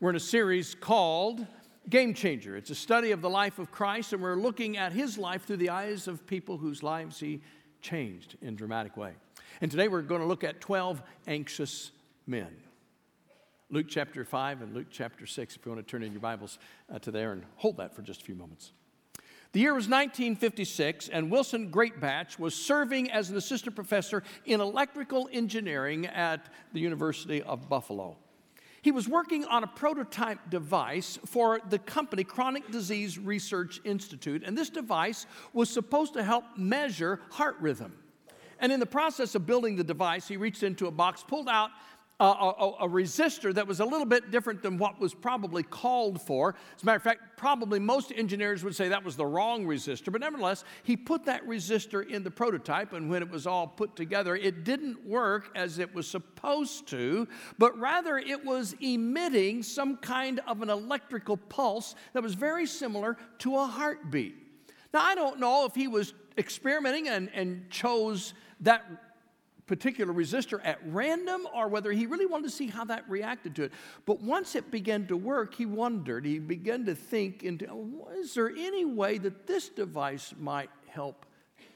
We're in a series called Game Changer. It's a study of the life of Christ, and we're looking at his life through the eyes of people whose lives he changed in dramatic way. And today we're going to look at 12 anxious men. Luke chapter 5 and Luke chapter 6, if you want to turn in your Bibles uh, to there and hold that for just a few moments. The year was 1956, and Wilson Greatbatch was serving as an assistant professor in electrical engineering at the University of Buffalo. He was working on a prototype device for the company Chronic Disease Research Institute, and this device was supposed to help measure heart rhythm. And in the process of building the device, he reached into a box, pulled out a, a, a, resistor that was a little bit different than what was probably called for. As a matter of fact, probably most engineers would say that was the wrong resistor, but nevertheless, he put that resistor in the prototype, and when it was all put together, it didn't work as it was supposed to, but rather it was emitting some kind of an electrical pulse that was very similar to a heartbeat. Now, I don't know if he was experimenting and, and chose that particular resistor at random or whether he really wanted to see how that reacted to it. But once it began to work, he wondered, he began to think into, oh, is there any way that this device might help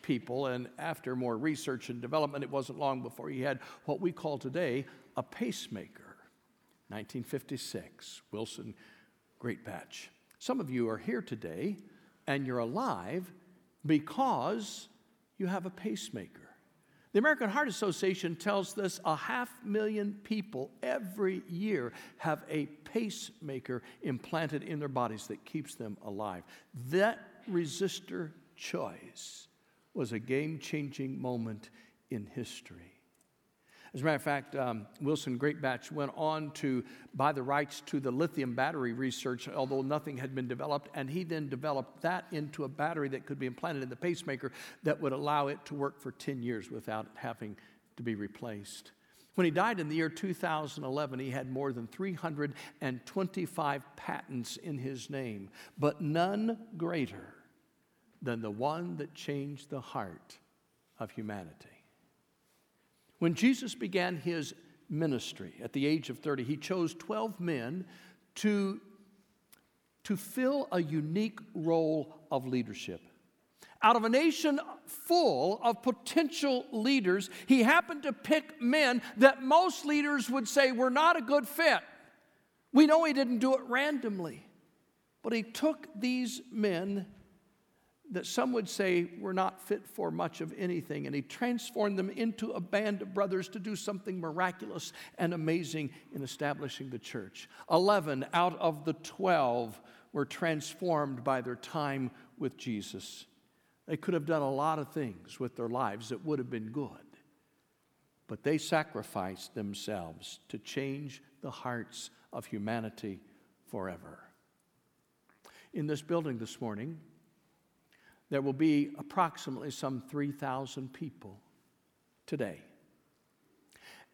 people? And after more research and development, it wasn't long before he had what we call today a pacemaker. 1956, Wilson Greatbatch. Some of you are here today and you're alive because you have a pacemaker. The American Heart Association tells us a half million people every year have a pacemaker implanted in their bodies that keeps them alive. That resistor choice was a game changing moment in history. As a matter of fact, um, Wilson Greatbatch went on to buy the rights to the lithium battery research, although nothing had been developed, and he then developed that into a battery that could be implanted in the pacemaker that would allow it to work for 10 years without having to be replaced. When he died in the year 2011, he had more than 325 patents in his name, but none greater than the one that changed the heart of humanity. When Jesus began his ministry at the age of 30, he chose 12 men to, to fill a unique role of leadership. Out of a nation full of potential leaders, he happened to pick men that most leaders would say were not a good fit. We know he didn't do it randomly, but he took these men that some would say were not fit for much of anything, and he transformed them into a band of brothers to do something miraculous and amazing in establishing the church. Eleven out of the twelve were transformed by their time with Jesus. They could have done a lot of things with their lives that would have been good, but they sacrificed themselves to change the hearts of humanity forever. In this building this morning, there will be approximately some 3,000 people today.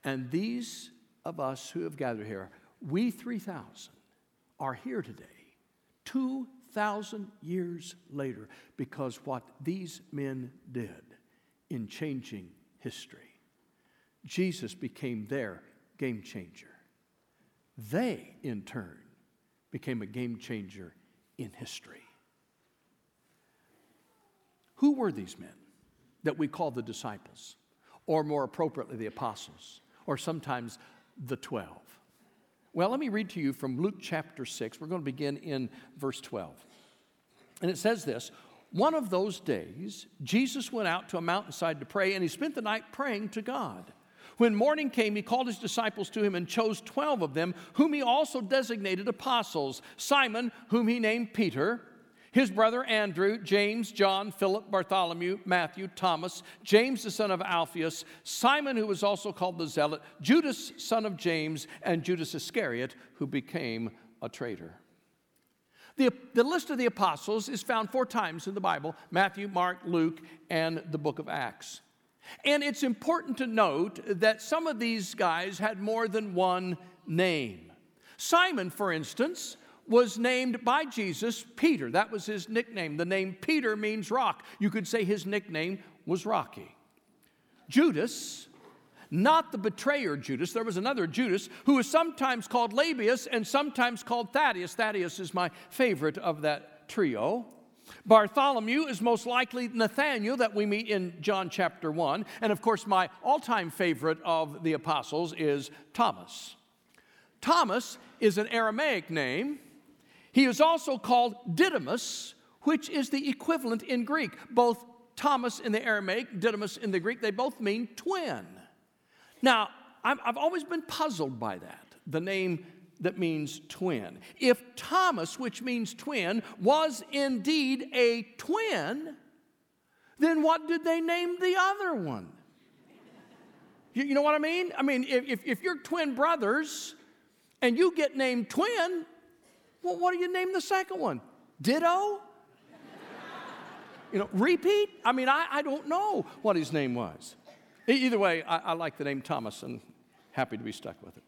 And these of us who have gathered here, we 3,000 are here today, 2,000 years later, because what these men did in changing history. Jesus became their game changer. They, in turn, became a game changer in history. Who were these men that we call the disciples, or more appropriately, the apostles, or sometimes the 12? Well, let me read to you from Luke chapter 6. We're going to begin in verse 12. And it says this One of those days, Jesus went out to a mountainside to pray, and he spent the night praying to God. When morning came, he called his disciples to him and chose 12 of them, whom he also designated apostles Simon, whom he named Peter his brother Andrew, James, John, Philip, Bartholomew, Matthew, Thomas, James the son of Alphaeus, Simon, who was also called the Zealot, Judas, son of James, and Judas Iscariot, who became a traitor. The, the list of the apostles is found four times in the Bible Matthew, Mark, Luke, and the book of Acts. And it's important to note that some of these guys had more than one name. Simon, for instance, was named by Jesus Peter. That was his nickname. The name Peter means rock. You could say his nickname was Rocky. Judas, not the betrayer Judas. There was another Judas who is sometimes called Lebbaeus and sometimes called Thaddeus. Thaddeus is my favorite of that trio. Bartholomew is most likely Nathaniel that we meet in John chapter 1. And of course, my all time favorite of the apostles is Thomas. Thomas is an Aramaic name. He is also called Didymus, which is the equivalent in Greek. Both Thomas in the Aramaic, Didymus in the Greek, they both mean twin. Now, I've always been puzzled by that, the name that means twin. If Thomas, which means twin, was indeed a twin, then what did they name the other one? You, you know what I mean? I mean, if, if you're twin brothers and you get named twin, well, what do you name the second one? Ditto? you know, repeat? I mean, I, I don't know what his name was. Either way, I, I like the name Thomas and happy to be stuck with it.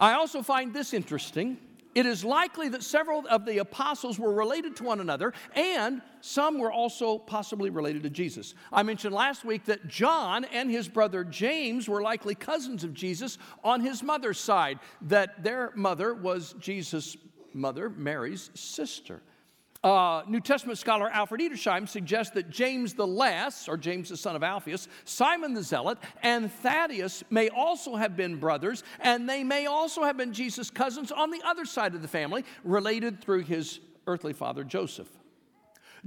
I also find this interesting. It is likely that several of the apostles were related to one another, and some were also possibly related to Jesus. I mentioned last week that John and his brother James were likely cousins of Jesus on his mother's side, that their mother was Jesus' mother, Mary's sister. Uh, New Testament scholar Alfred Edersheim suggests that James the Less, or James the son of Alphaeus, Simon the Zealot, and Thaddeus may also have been brothers, and they may also have been Jesus' cousins on the other side of the family, related through his earthly father Joseph.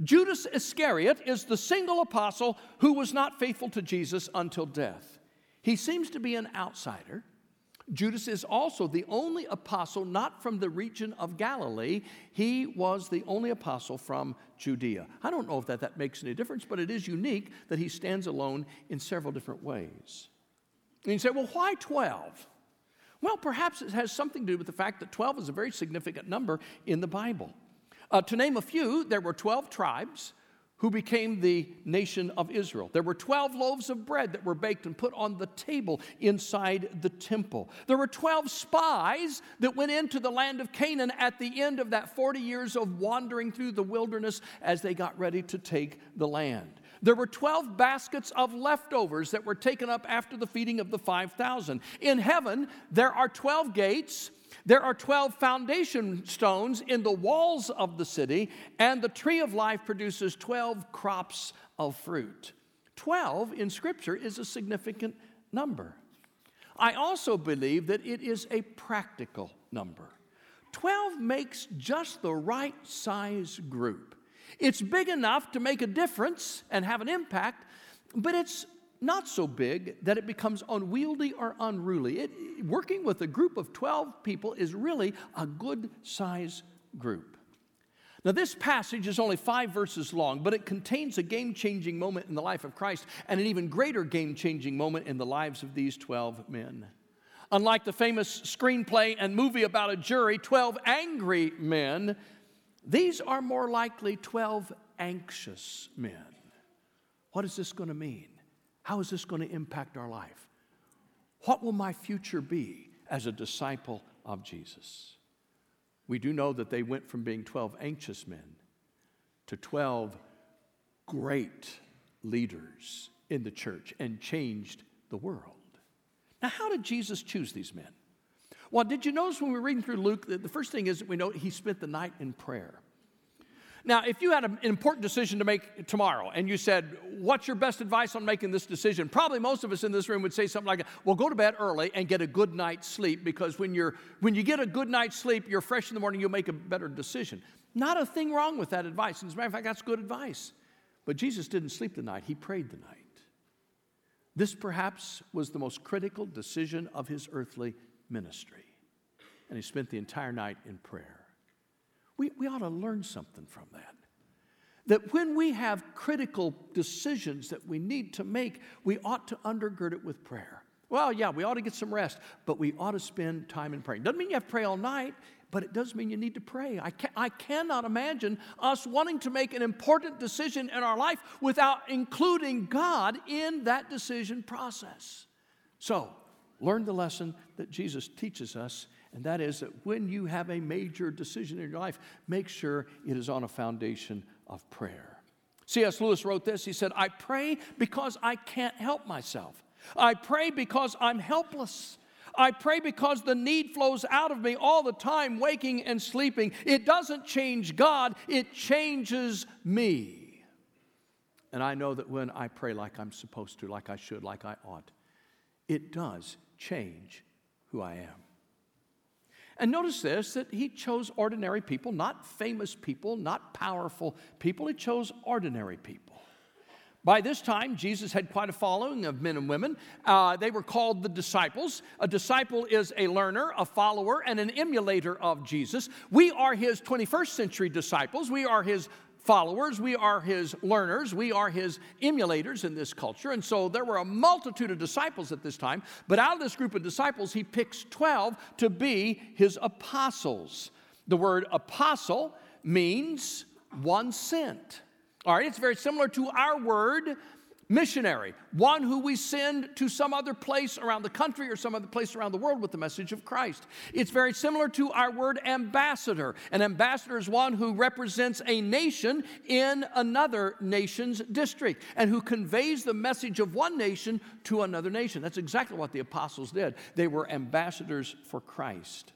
Judas Iscariot is the single apostle who was not faithful to Jesus until death. He seems to be an outsider. Judas is also the only apostle not from the region of Galilee. He was the only apostle from Judea. I don't know if that, that makes any difference, but it is unique that he stands alone in several different ways. And you say, well, why 12? Well, perhaps it has something to do with the fact that 12 is a very significant number in the Bible. Uh, to name a few, there were 12 tribes who became the nation of Israel. There were 12 loaves of bread that were baked and put on the table inside the temple. There were 12 spies that went into the land of Canaan at the end of that 40 years of wandering through the wilderness as they got ready to take the land. There were 12 baskets of leftovers that were taken up after the feeding of the 5,000. In heaven, there are 12 gates there are 12 foundation stones in the walls of the city, and the tree of life produces 12 crops of fruit. 12 in Scripture is a significant number. I also believe that it is a practical number. 12 makes just the right size group. It's big enough to make a difference and have an impact, but it's not so big that it becomes unwieldy or unruly. It, working with a group of 12 people is really a good size group. Now, this passage is only five verses long, but it contains a game changing moment in the life of Christ and an even greater game changing moment in the lives of these 12 men. Unlike the famous screenplay and movie about a jury, 12 angry men, these are more likely 12 anxious men. What is this going to mean? How is this going to impact our life? What will my future be as a disciple of Jesus? We do know that they went from being 12 anxious men to 12 great leaders in the church and changed the world. Now, how did Jesus choose these men? Well, did you notice when we were reading through Luke that the first thing is that we know he spent the night in prayer? Now, if you had an important decision to make tomorrow and you said, What's your best advice on making this decision? Probably most of us in this room would say something like, Well, go to bed early and get a good night's sleep because when, you're, when you get a good night's sleep, you're fresh in the morning, you'll make a better decision. Not a thing wrong with that advice. As a matter of fact, that's good advice. But Jesus didn't sleep the night, he prayed the night. This perhaps was the most critical decision of his earthly ministry. And he spent the entire night in prayer. We, we ought to learn something from that. That when we have critical decisions that we need to make, we ought to undergird it with prayer. Well, yeah, we ought to get some rest, but we ought to spend time in praying. Doesn't mean you have to pray all night, but it does mean you need to pray. I, can, I cannot imagine us wanting to make an important decision in our life without including God in that decision process. So, learn the lesson that Jesus teaches us and that is that when you have a major decision in your life, make sure it is on a foundation of prayer. C.S. Lewis wrote this. He said, I pray because I can't help myself. I pray because I'm helpless. I pray because the need flows out of me all the time, waking and sleeping. It doesn't change God, it changes me. And I know that when I pray like I'm supposed to, like I should, like I ought, it does change who I am. And notice this that he chose ordinary people, not famous people, not powerful people. He chose ordinary people. By this time, Jesus had quite a following of men and women. Uh, they were called the disciples. A disciple is a learner, a follower, and an emulator of Jesus. We are his 21st century disciples. We are his followers, we are his learners, we are his emulators in this culture. And so there were a multitude of disciples at this time, but out of this group of disciples, he picks 12 to be his apostles. The word apostle means one sent. All right, it's very similar to our word missionary, one who we send to some other place around the country or some other place around the world with the message of Christ. It's very similar to our word ambassador. An ambassador is one who represents a nation in another nation's district and who conveys the message of one nation to another nation. That's exactly what the apostles did. They were ambassadors for Christ.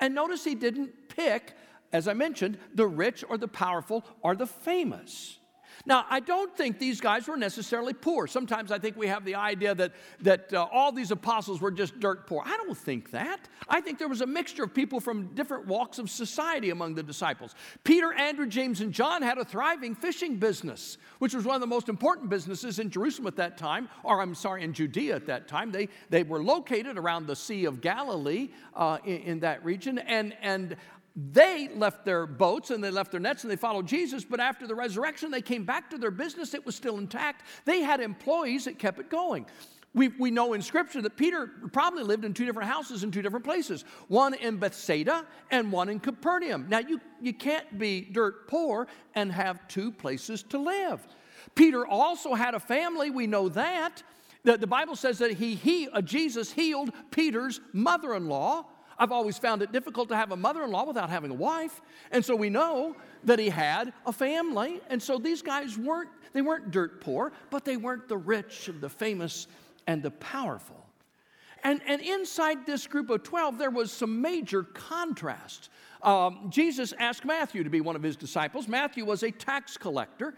And notice he didn't pick, as I mentioned, the rich or the powerful or the famous. Now, I don't think these guys were necessarily poor. Sometimes I think we have the idea that, that uh, all these apostles were just dirt poor. I don't think that. I think there was a mixture of people from different walks of society among the disciples. Peter, Andrew, James, and John had a thriving fishing business, which was one of the most important businesses in Jerusalem at that time, or I'm sorry, in Judea at that time. They, they were located around the Sea of Galilee uh, in, in that region, and, and they left their boats and they left their nets and they followed Jesus, but after the resurrection, they came back to their business. It was still intact. They had employees that kept it going. We, we know in Scripture that Peter probably lived in two different houses in two different places one in Bethsaida and one in Capernaum. Now, you, you can't be dirt poor and have two places to live. Peter also had a family, we know that. The, the Bible says that he, he uh, Jesus healed Peter's mother in law. I've always found it difficult to have a mother in law without having a wife. And so we know that he had a family. And so these guys weren't, they weren't dirt poor, but they weren't the rich and the famous and the powerful. And, and inside this group of 12, there was some major contrast. Um, Jesus asked Matthew to be one of his disciples. Matthew was a tax collector.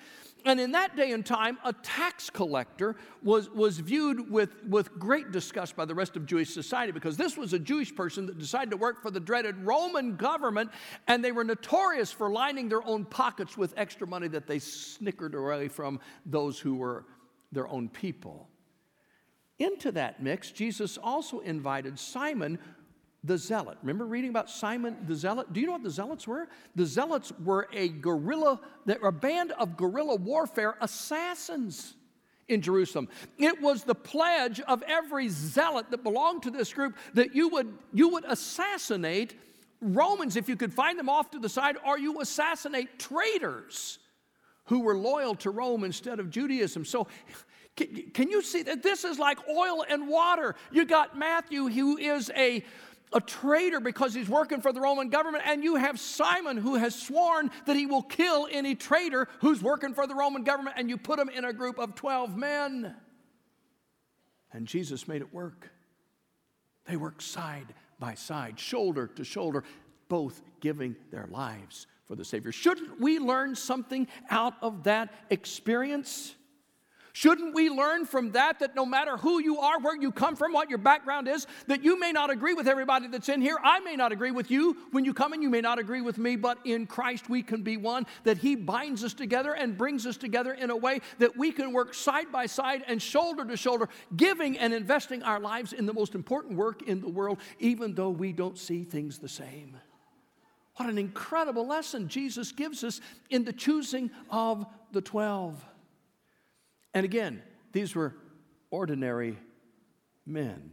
And in that day and time, a tax collector was, was viewed with, with great disgust by the rest of Jewish society because this was a Jewish person that decided to work for the dreaded Roman government, and they were notorious for lining their own pockets with extra money that they snickered away from those who were their own people. Into that mix, Jesus also invited Simon, the zealot. Remember reading about Simon the zealot? Do you know what the zealots were? The zealots were a guerrilla, a band of guerrilla warfare assassins in Jerusalem. It was the pledge of every zealot that belonged to this group that you would, you would assassinate Romans if you could find them off to the side, or you assassinate traitors who were loyal to Rome instead of Judaism. So can, you see that this is like oil and water? You got Matthew, who is a a traitor because he's working for the Roman government, and you have Simon who has sworn that he will kill any traitor who's working for the Roman government, and you put him in a group of 12 men. And Jesus made it work. They worked side by side, shoulder to shoulder, both giving their lives for the Savior. Shouldn't we learn something out of that experience? Shouldn't we learn from that that no matter who you are, where you come from, what your background is, that you may not agree with everybody that's in here? I may not agree with you when you come in, you may not agree with me, but in Christ we can be one, that He binds us together and brings us together in a way that we can work side by side and shoulder to shoulder, giving and investing our lives in the most important work in the world, even though we don't see things the same. What an incredible lesson Jesus gives us in the choosing of the 12. And again, these were ordinary men.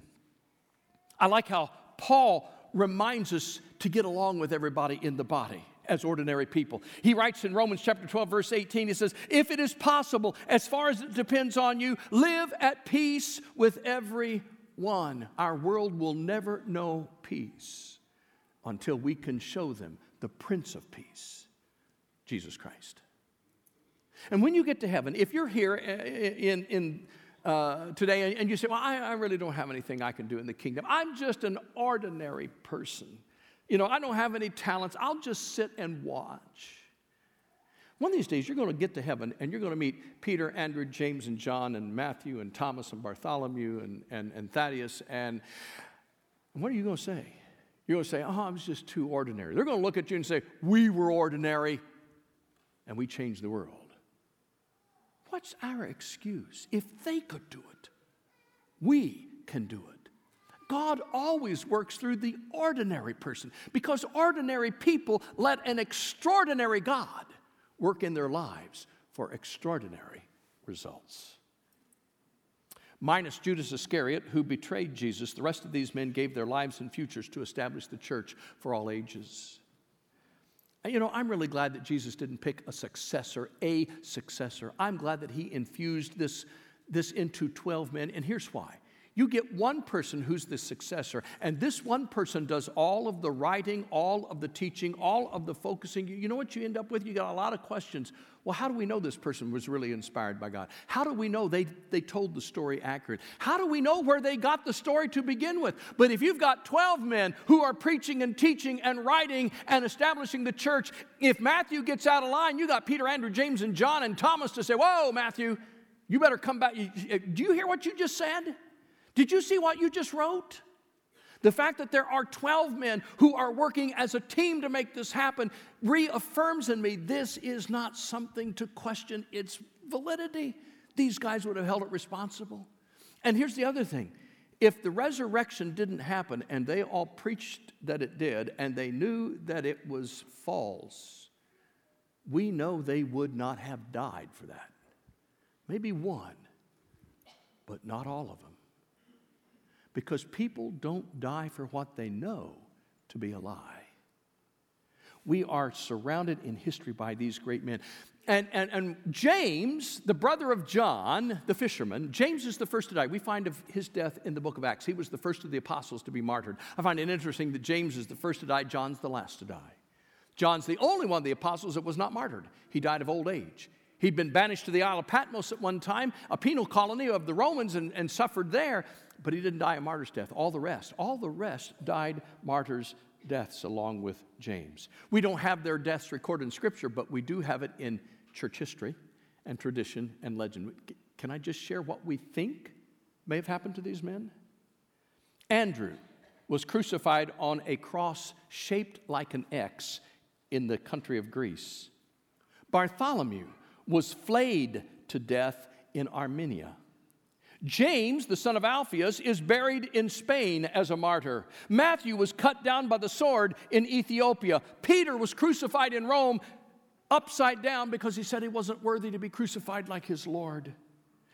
I like how Paul reminds us to get along with everybody in the body as ordinary people. He writes in Romans chapter 12, verse 18, he says, If it is possible, as far as it depends on you, live at peace with everyone. Our world will never know peace until we can show them the Prince of Peace, Jesus Christ. And when you get to heaven, if you're here uh, in, in uh, today and you say, Well, I, I really don't have anything I can do in the kingdom. I'm just an ordinary person. You know, I don't have any talents. I'll just sit and watch. One of these days, you're going to get to heaven and you're going to meet Peter, Andrew, James, and John, and Matthew, and Thomas, and Bartholomew, and, and, and Thaddeus. And what are you going to say? You're going to say, Oh, I was just too ordinary. They're going to look at you and say, We were ordinary and we changed the world. What's our excuse? If they could do it, we can do it. God always works through the ordinary person because ordinary people let an extraordinary God work in their lives for extraordinary results. Minus Judas Iscariot, who betrayed Jesus, the rest of these men gave their lives and futures to establish the church for all ages. You know, I'm really glad that Jesus didn't pick a successor, a successor. I'm glad that he infused this, this into 12 men, and here's why. You get one person who's the successor, and this one person does all of the writing, all of the teaching, all of the focusing. You know what you end up with? You got a lot of questions. Well, how do we know this person was really inspired by God? How do we know they, they told the story accurate? How do we know where they got the story to begin with? But if you've got 12 men who are preaching and teaching and writing and establishing the church, if Matthew gets out of line, you got Peter, Andrew, James, and John and Thomas to say, Whoa, Matthew, you better come back. Do you hear what you just said? Did you see what you just wrote? The fact that there are 12 men who are working as a team to make this happen reaffirms in me this is not something to question its validity. These guys would have held it responsible. And here's the other thing if the resurrection didn't happen and they all preached that it did and they knew that it was false, we know they would not have died for that. Maybe one, but not all of them because people don't die for what they know to be a lie. We are surrounded in history by these great men. And, and, and James, the brother of John, the fisherman, James is the first to die. We find of his death in the book of Acts. He was the first of the apostles to be martyred. I find it interesting that James is the first to die, John's the last to die. John's the only one of the apostles that was not martyred. He died of old age. He'd been banished to the Isle of Patmos at one time, a penal colony of the Romans, and, and suffered there but he didn't die a martyr's death. All the rest, all the rest died martyrs' deaths along with James. We don't have their deaths recorded in Scripture, but we do have it in church history and tradition and legend. Can I just share what we think may have happened to these men? Andrew was crucified on a cross shaped like an X in the country of Greece. Bartholomew was flayed to death in Armenia. James, the son of Alphaeus, is buried in Spain as a martyr. Matthew was cut down by the sword in Ethiopia. Peter was crucified in Rome upside down because he said he wasn't worthy to be crucified like his Lord.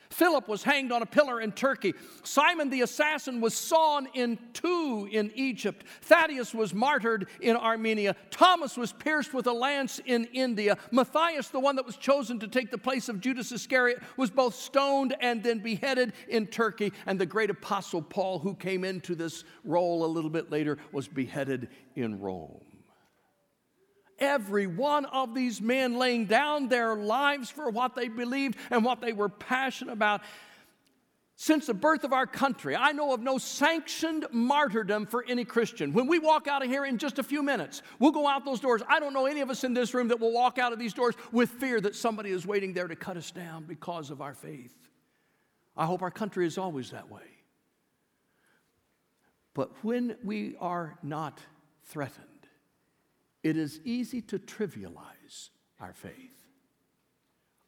Philip was hanged on a pillar in Turkey. Simon the assassin was sawn in two in Egypt. Thaddeus was martyred in Armenia. Thomas was pierced with a lance in India. Matthias, the one that was chosen to take the place of Judas Iscariot, was both stoned and then beheaded in Turkey. And the great apostle Paul, who came into this role a little bit later, was beheaded in Rome every one of these men laying down their lives for what they believed and what they were passionate about. Since the birth of our country, I know of no sanctioned martyrdom for any Christian. When we walk out of here in just a few minutes, we'll go out those doors. I don't know any of us in this room that will walk out of these doors with fear that somebody is waiting there to cut us down because of our faith. I hope our country is always that way. But when we are not threatened, it is easy to trivialize our faith.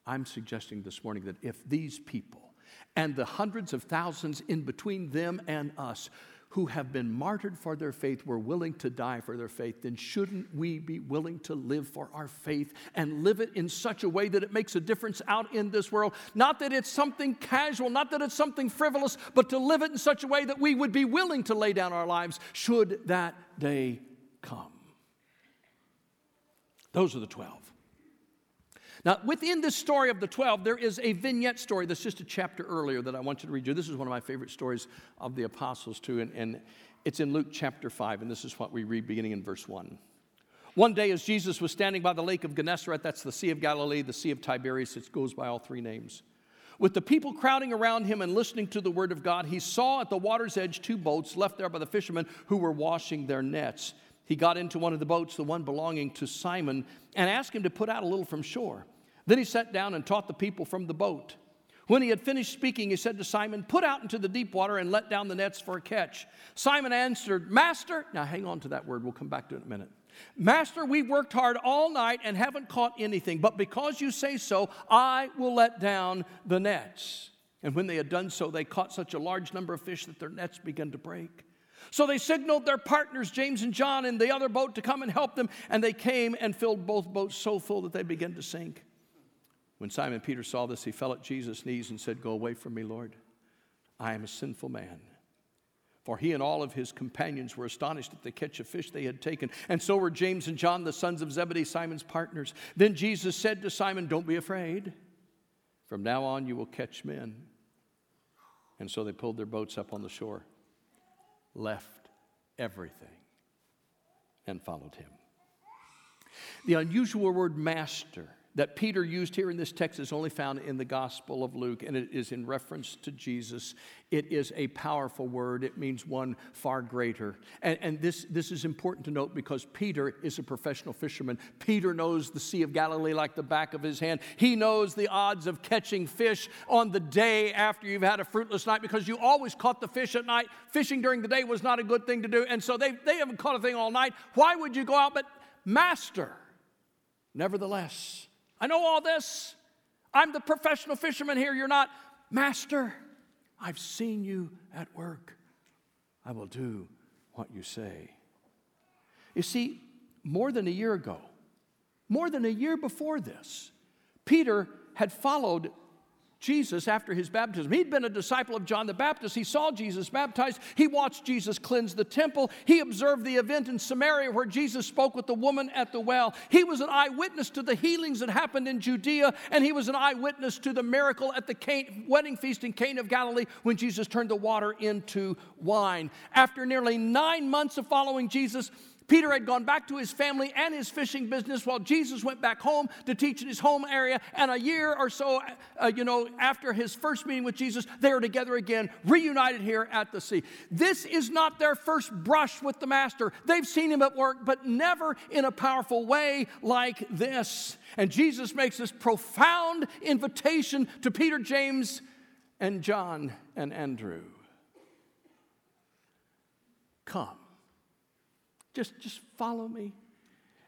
I'm suggesting this morning that if these people and the hundreds of thousands in between them and us who have been martyred for their faith were willing to die for their faith, then shouldn't we be willing to live for our faith and live it in such a way that it makes a difference out in this world? Not that it's something casual, not that it's something frivolous, but to live it in such a way that we would be willing to lay down our lives should that day come. Those are the 12. Now, within this story of the 12, there is a vignette story that's just a chapter earlier that I want you to read you. This is one of my favorite stories of the apostles, too, and, and it's in Luke chapter 5, and this is what we read beginning in verse 1. One day, as Jesus was standing by the lake of Gennesaret, that's the Sea of Galilee, the Sea of Tiberias, it goes by all three names. With the people crowding around him and listening to the word of God, he saw at the water's edge two boats left there by the fishermen who were washing their nets. He got into one of the boats, the one belonging to Simon, and asked him to put out a little from shore. Then he sat down and taught the people from the boat. When he had finished speaking, he said to Simon, Put out into the deep water and let down the nets for a catch. Simon answered, Master, now hang on to that word, we'll come back to it in a minute. Master, we've worked hard all night and haven't caught anything, but because you say so, I will let down the nets. And when they had done so, they caught such a large number of fish that their nets began to break. So they signaled their partners, James and John, in the other boat to come and help them, and they came and filled both boats so full that they began to sink. When Simon Peter saw this, he fell at Jesus' knees and said, Go away from me, Lord. I am a sinful man. For he and all of his companions were astonished at the catch of fish they had taken. And so were James and John, the sons of Zebedee, Simon's partners. Then Jesus said to Simon, Don't be afraid. From now on, you will catch men. And so they pulled their boats up on the shore, left everything, and followed him. The unusual word master that Peter used here in this text is only found in the Gospel of Luke, and it is in reference to Jesus. It is a powerful word, it means one far greater. And, and, this, this is important to note because Peter is a professional fisherman. Peter knows the Sea of Galilee like the back of his hand. He knows the odds of catching fish on the day after you've had a fruitless night because you always caught the fish at night. Fishing during the day was not a good thing to do, and so they, they haven't caught a thing all night. Why would you go out? But, Master, nevertheless, I know all this. I'm the professional fisherman here. You're not. Master, I've seen you at work. I will do what you say. You see, more than a year ago, more than a year before this, Peter had followed Jesus after his baptism. He'd been a disciple of John the Baptist. He saw Jesus baptized. He watched Jesus cleanse the temple. He observed the event in Samaria where Jesus spoke with the woman at the well. He was an eyewitness to the healings that happened in Judea, and he was an eyewitness to the miracle at the wedding feast in Cana of Galilee when Jesus turned the water into wine. After nearly nine months of following Jesus, Peter had gone back to his family and his fishing business while Jesus went back home to teach in his home area. And a year or so, uh, you know, after his first meeting with Jesus, they were together again, reunited here at the sea. This is not their first brush with the Master. They've seen him at work, but never in a powerful way like this. And Jesus makes this profound invitation to Peter, James, and John and Andrew Come just, just follow me,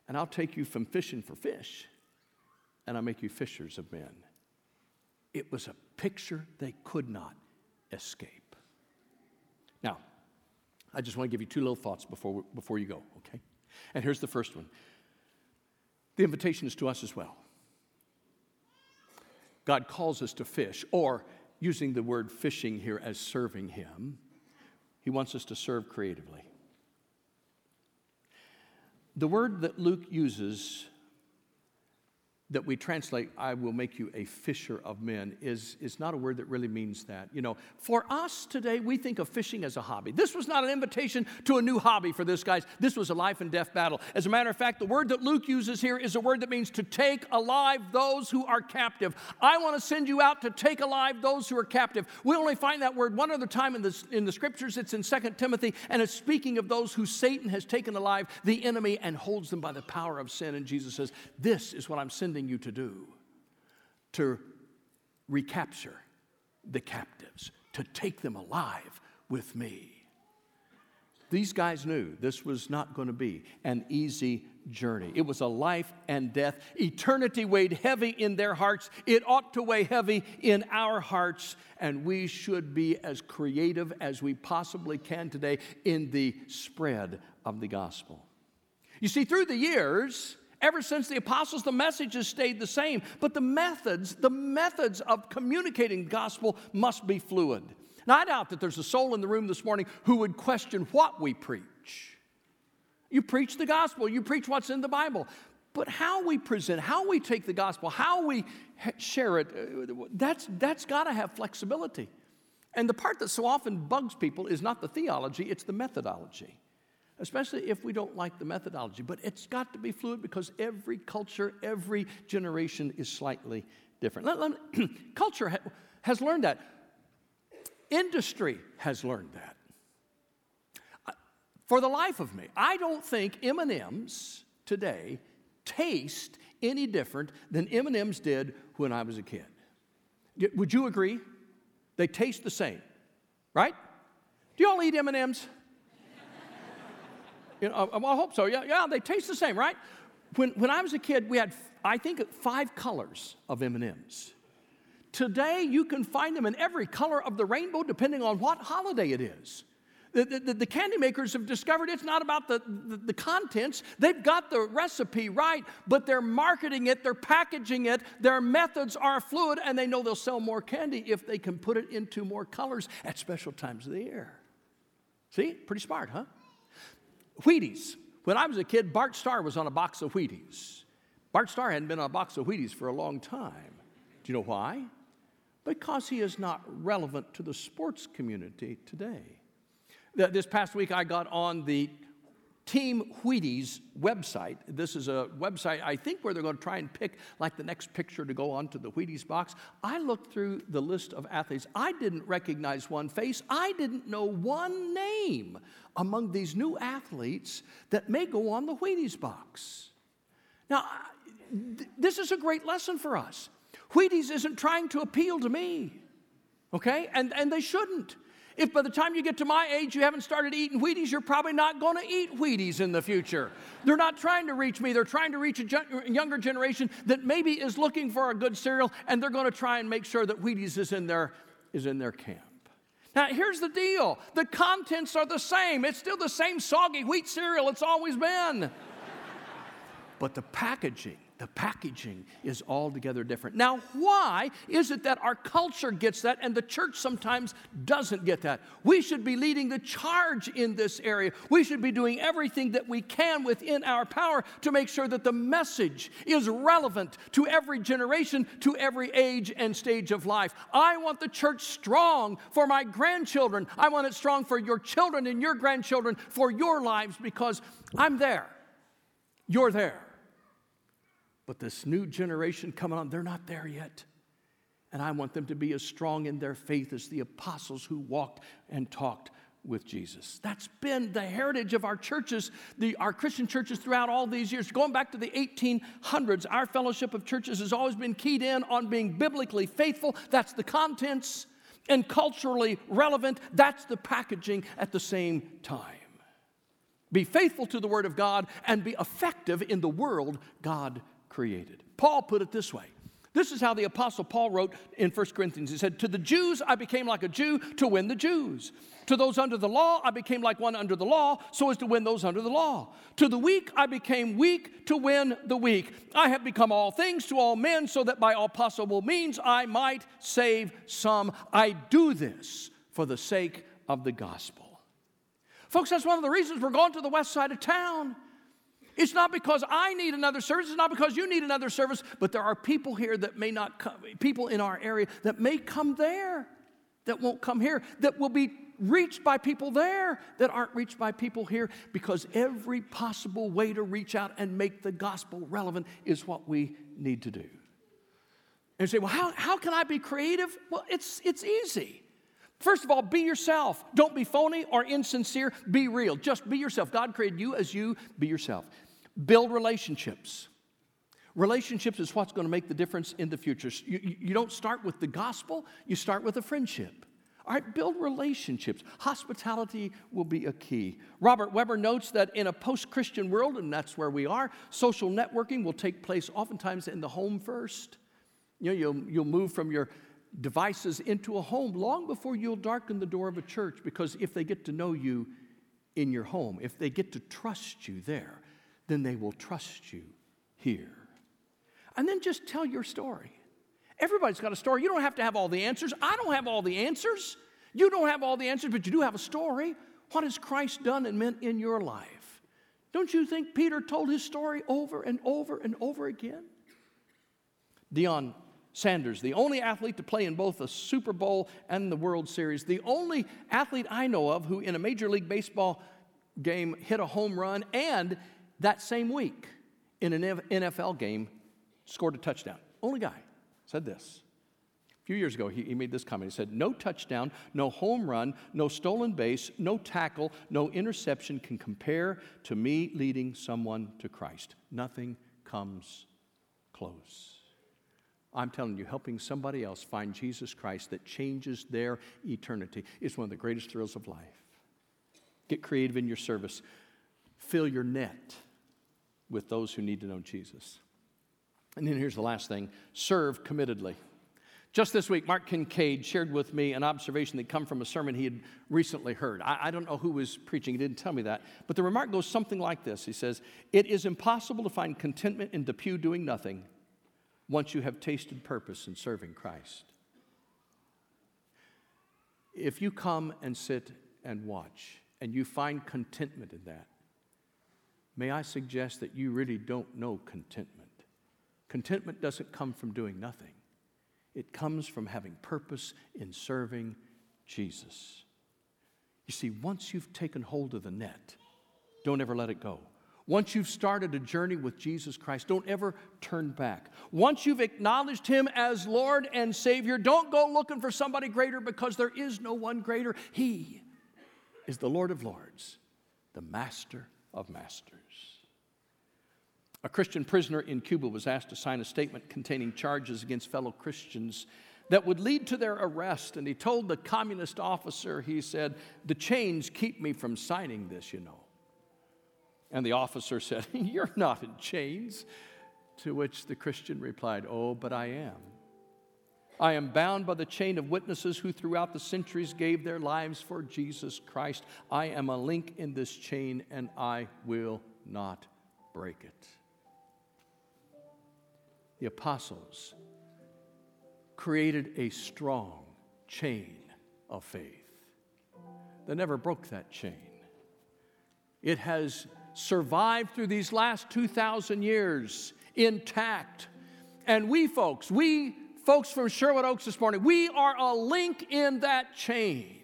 and I'll take you from fishing for fish, and I'll make you fishers of men. It was a picture they could not escape. Now, I just want to give you two little thoughts before, before you go, okay? And here's the first one the invitation is to us as well. God calls us to fish, or using the word fishing here as serving Him, He wants us to serve creatively. The word that Luke uses that we translate, I will make you a fisher of men, is, is not a word that really means that. You know, for us today, we think of fishing as a hobby. This was not an invitation to a new hobby for this, guys. This was a life and death battle. As a matter of fact, the word that Luke uses here is a word that means to take alive those who are captive. I want to send you out to take alive those who are captive. We only find that word one other time in the, in the scriptures. It's in 2 Timothy, and it's speaking of those who Satan has taken alive, the enemy, and holds them by the power of sin. And Jesus says, This is what I'm sending you to do to recapture the captives, to take them alive with me. These guys knew this was not going to be an easy journey. It was a life and death. Eternity weighed heavy in their hearts. It ought to weigh heavy in our hearts, and we should be as creative as we possibly can today in the spread of the gospel. You see, through the years, Ever since the apostles, the message has stayed the same, but the methods, the methods of communicating gospel must be fluid. Now, I doubt that there's a soul in the room this morning who would question what we preach. You preach the gospel, you preach what's in the Bible. But how we present, how we take the gospel, how we share it, uh, that's, that's got to have flexibility. And the part that so often bugs people is not the theology, it's the methodology especially if we don't like the methodology. But it's got to be fluid because every culture, every generation is slightly different. Let, let, culture, has learned that. Industry has learned that. For the life of me, I don't think M&Ms today taste any different than M&Ms did when I was a kid. Would you agree? They taste the same, right? Do you all eat M&Ms? You know, uh, well, I hope so. Yeah, yeah, they taste the same, right? When, when I was a kid, we had, I think, five colors of M&Ms. Today, you can find them in every color of the rainbow, depending on what holiday it is. The, the, the, candy makers have discovered it's not about the, the, the, contents. They've got the recipe right, but they're marketing it, they're packaging it, their methods are fluid, and they know they'll sell more candy if they can put it into more colors at special times of the year. See? Pretty smart, huh? Wheaties. When I was a kid, Bart Starr was on a box of Wheaties. Bart Starr hadn't been on a box of Wheaties for a long time. Do you know why? Because he is not relevant to the sports community today. This past week, I got on the Team Wheaties website. This is a website, I think, where they're going to try and pick like the next picture to go onto the Wheaties box. I looked through the list of athletes. I didn't recognize one face. I didn't know one name among these new athletes that may go on the Wheaties box. Now, th- this is a great lesson for us. Wheaties isn't trying to appeal to me, okay? And, and they shouldn't. If by the time you get to my age you haven't started eating Wheaties, you're probably not going to eat Wheaties in the future. They're not trying to reach me, they're trying to reach a younger generation that maybe is looking for a good cereal, and they're going to try and make sure that Wheaties is in their, is in their camp. Now, here's the deal the contents are the same. It's still the same soggy wheat cereal it's always been. but the packaging the packaging is altogether different. Now, why is it that our culture gets that and the church sometimes doesn't get that? We should be leading the charge in this area. We should be doing everything that we can within our power to make sure that the message is relevant to every generation, to every age and stage of life. I want the church strong for my grandchildren. I want it strong for your children and your grandchildren, for your lives, because I'm there. You're there. But this new generation coming on, they're not there yet. And I want them to be as strong in their faith as the apostles who walked and talked with Jesus. That's been the heritage of our churches, the, our Christian churches throughout all these years. Going back to the 1800s, our fellowship of churches has always been keyed in on being biblically faithful. That's the contents. And culturally relevant. That's the packaging at the same time. Be faithful to the Word of God and be effective in the world God created. Paul put it this way. This is how the Apostle Paul wrote in 1 Corinthians. He said, To the Jews I became like a Jew to win the Jews. To those under the law I became like one under the law so as to win those under the law. To the weak I became weak to win the weak. I have become all things to all men so that by all possible means I might save some. I do this for the sake of the gospel. Folks, that's one of the reasons we're going to the west side of town. It's not because I need another service, it's not because you need another service, but there are people here that may not come, people in our area that may come there, that won't come here, that will be reached by people there that aren't reached by people here because every possible way to reach out and make the gospel relevant is what we need to do. And you say, well, how, how can I be creative? Well, it's, it's easy. First of all, be yourself. Don't be phony or insincere. Be real. Just be yourself. God created you as you. Be yourself. Build relationships. Relationships is what's going to make the difference in the future. You, you don't start with the gospel, you start with a friendship. All right, build relationships. Hospitality will be a key. Robert Webber notes that in a post Christian world, and that's where we are, social networking will take place oftentimes in the home first. You know, you'll, you'll move from your devices into a home long before you'll darken the door of a church because if they get to know you in your home, if they get to trust you there, then they will trust you here. And then just tell your story. Everybody's got a story. You don't have to have all the answers. I don't have all the answers. You don't have all the answers, but you do have a story. What has Christ done and meant in your life? Don't you think Peter told his story over and over and over again? Deion Sanders, the only athlete to play in both the Super Bowl and the World Series, the only athlete I know of who in a Major League Baseball game hit a home run and that same week in an NFL game scored a touchdown. Only guy said this A few years ago, he, he made this comment. He said, No touchdown, no home run, no stolen base, no tackle, no interception can compare to me leading someone to Christ. Nothing comes close. I'm telling you, helping somebody else find Jesus Christ that changes their eternity is one of the greatest thrills of life. Get creative in your service, fill your net with those who need to know Jesus. And then here's the last thing serve committedly. Just this week, Mark Kincaid shared with me an observation that come from a sermon he had recently heard. I, I, don't know who was preaching, he didn't tell me that. But the remark goes something like this He says, It is impossible to find contentment in the pew doing nothing once you have tasted purpose in serving Christ. If you come and sit and watch and you find contentment in that, may I suggest that you really don't know contentment. Contentment doesn't come from doing nothing. It comes from having purpose in serving Jesus. You see, once you've taken hold of the net, don't ever let it go. Once you've started a journey with Jesus Christ, don't ever turn back. Once you've acknowledged Him as Lord and Savior, don't go looking for somebody greater because there is no one greater. He is the Lord of Lords, the Master of Masters. A Christian prisoner in Cuba was asked to sign a statement containing charges against fellow Christians that would lead to their arrest. And he told the communist officer, he said, The chains keep me from signing this, you know. And the officer said, You're not in chains. To which the Christian replied, Oh, but I am. I am bound by the chain of witnesses who throughout the centuries gave their lives for Jesus Christ. I am a link in this chain and I will not break it the apostles created a strong chain of faith. They never broke that chain. It has survived through these last 2,000 years intact. And we folks, we folks from Sherwood Oaks this morning, we are a link in that chain.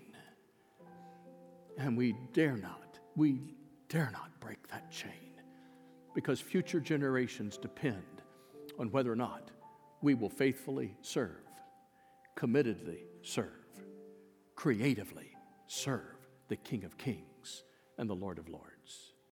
And we dare not, we dare not break that chain because future generations depend on whether or not we will faithfully serve, committedly serve, creatively serve the King of Kings and the Lord of Lords.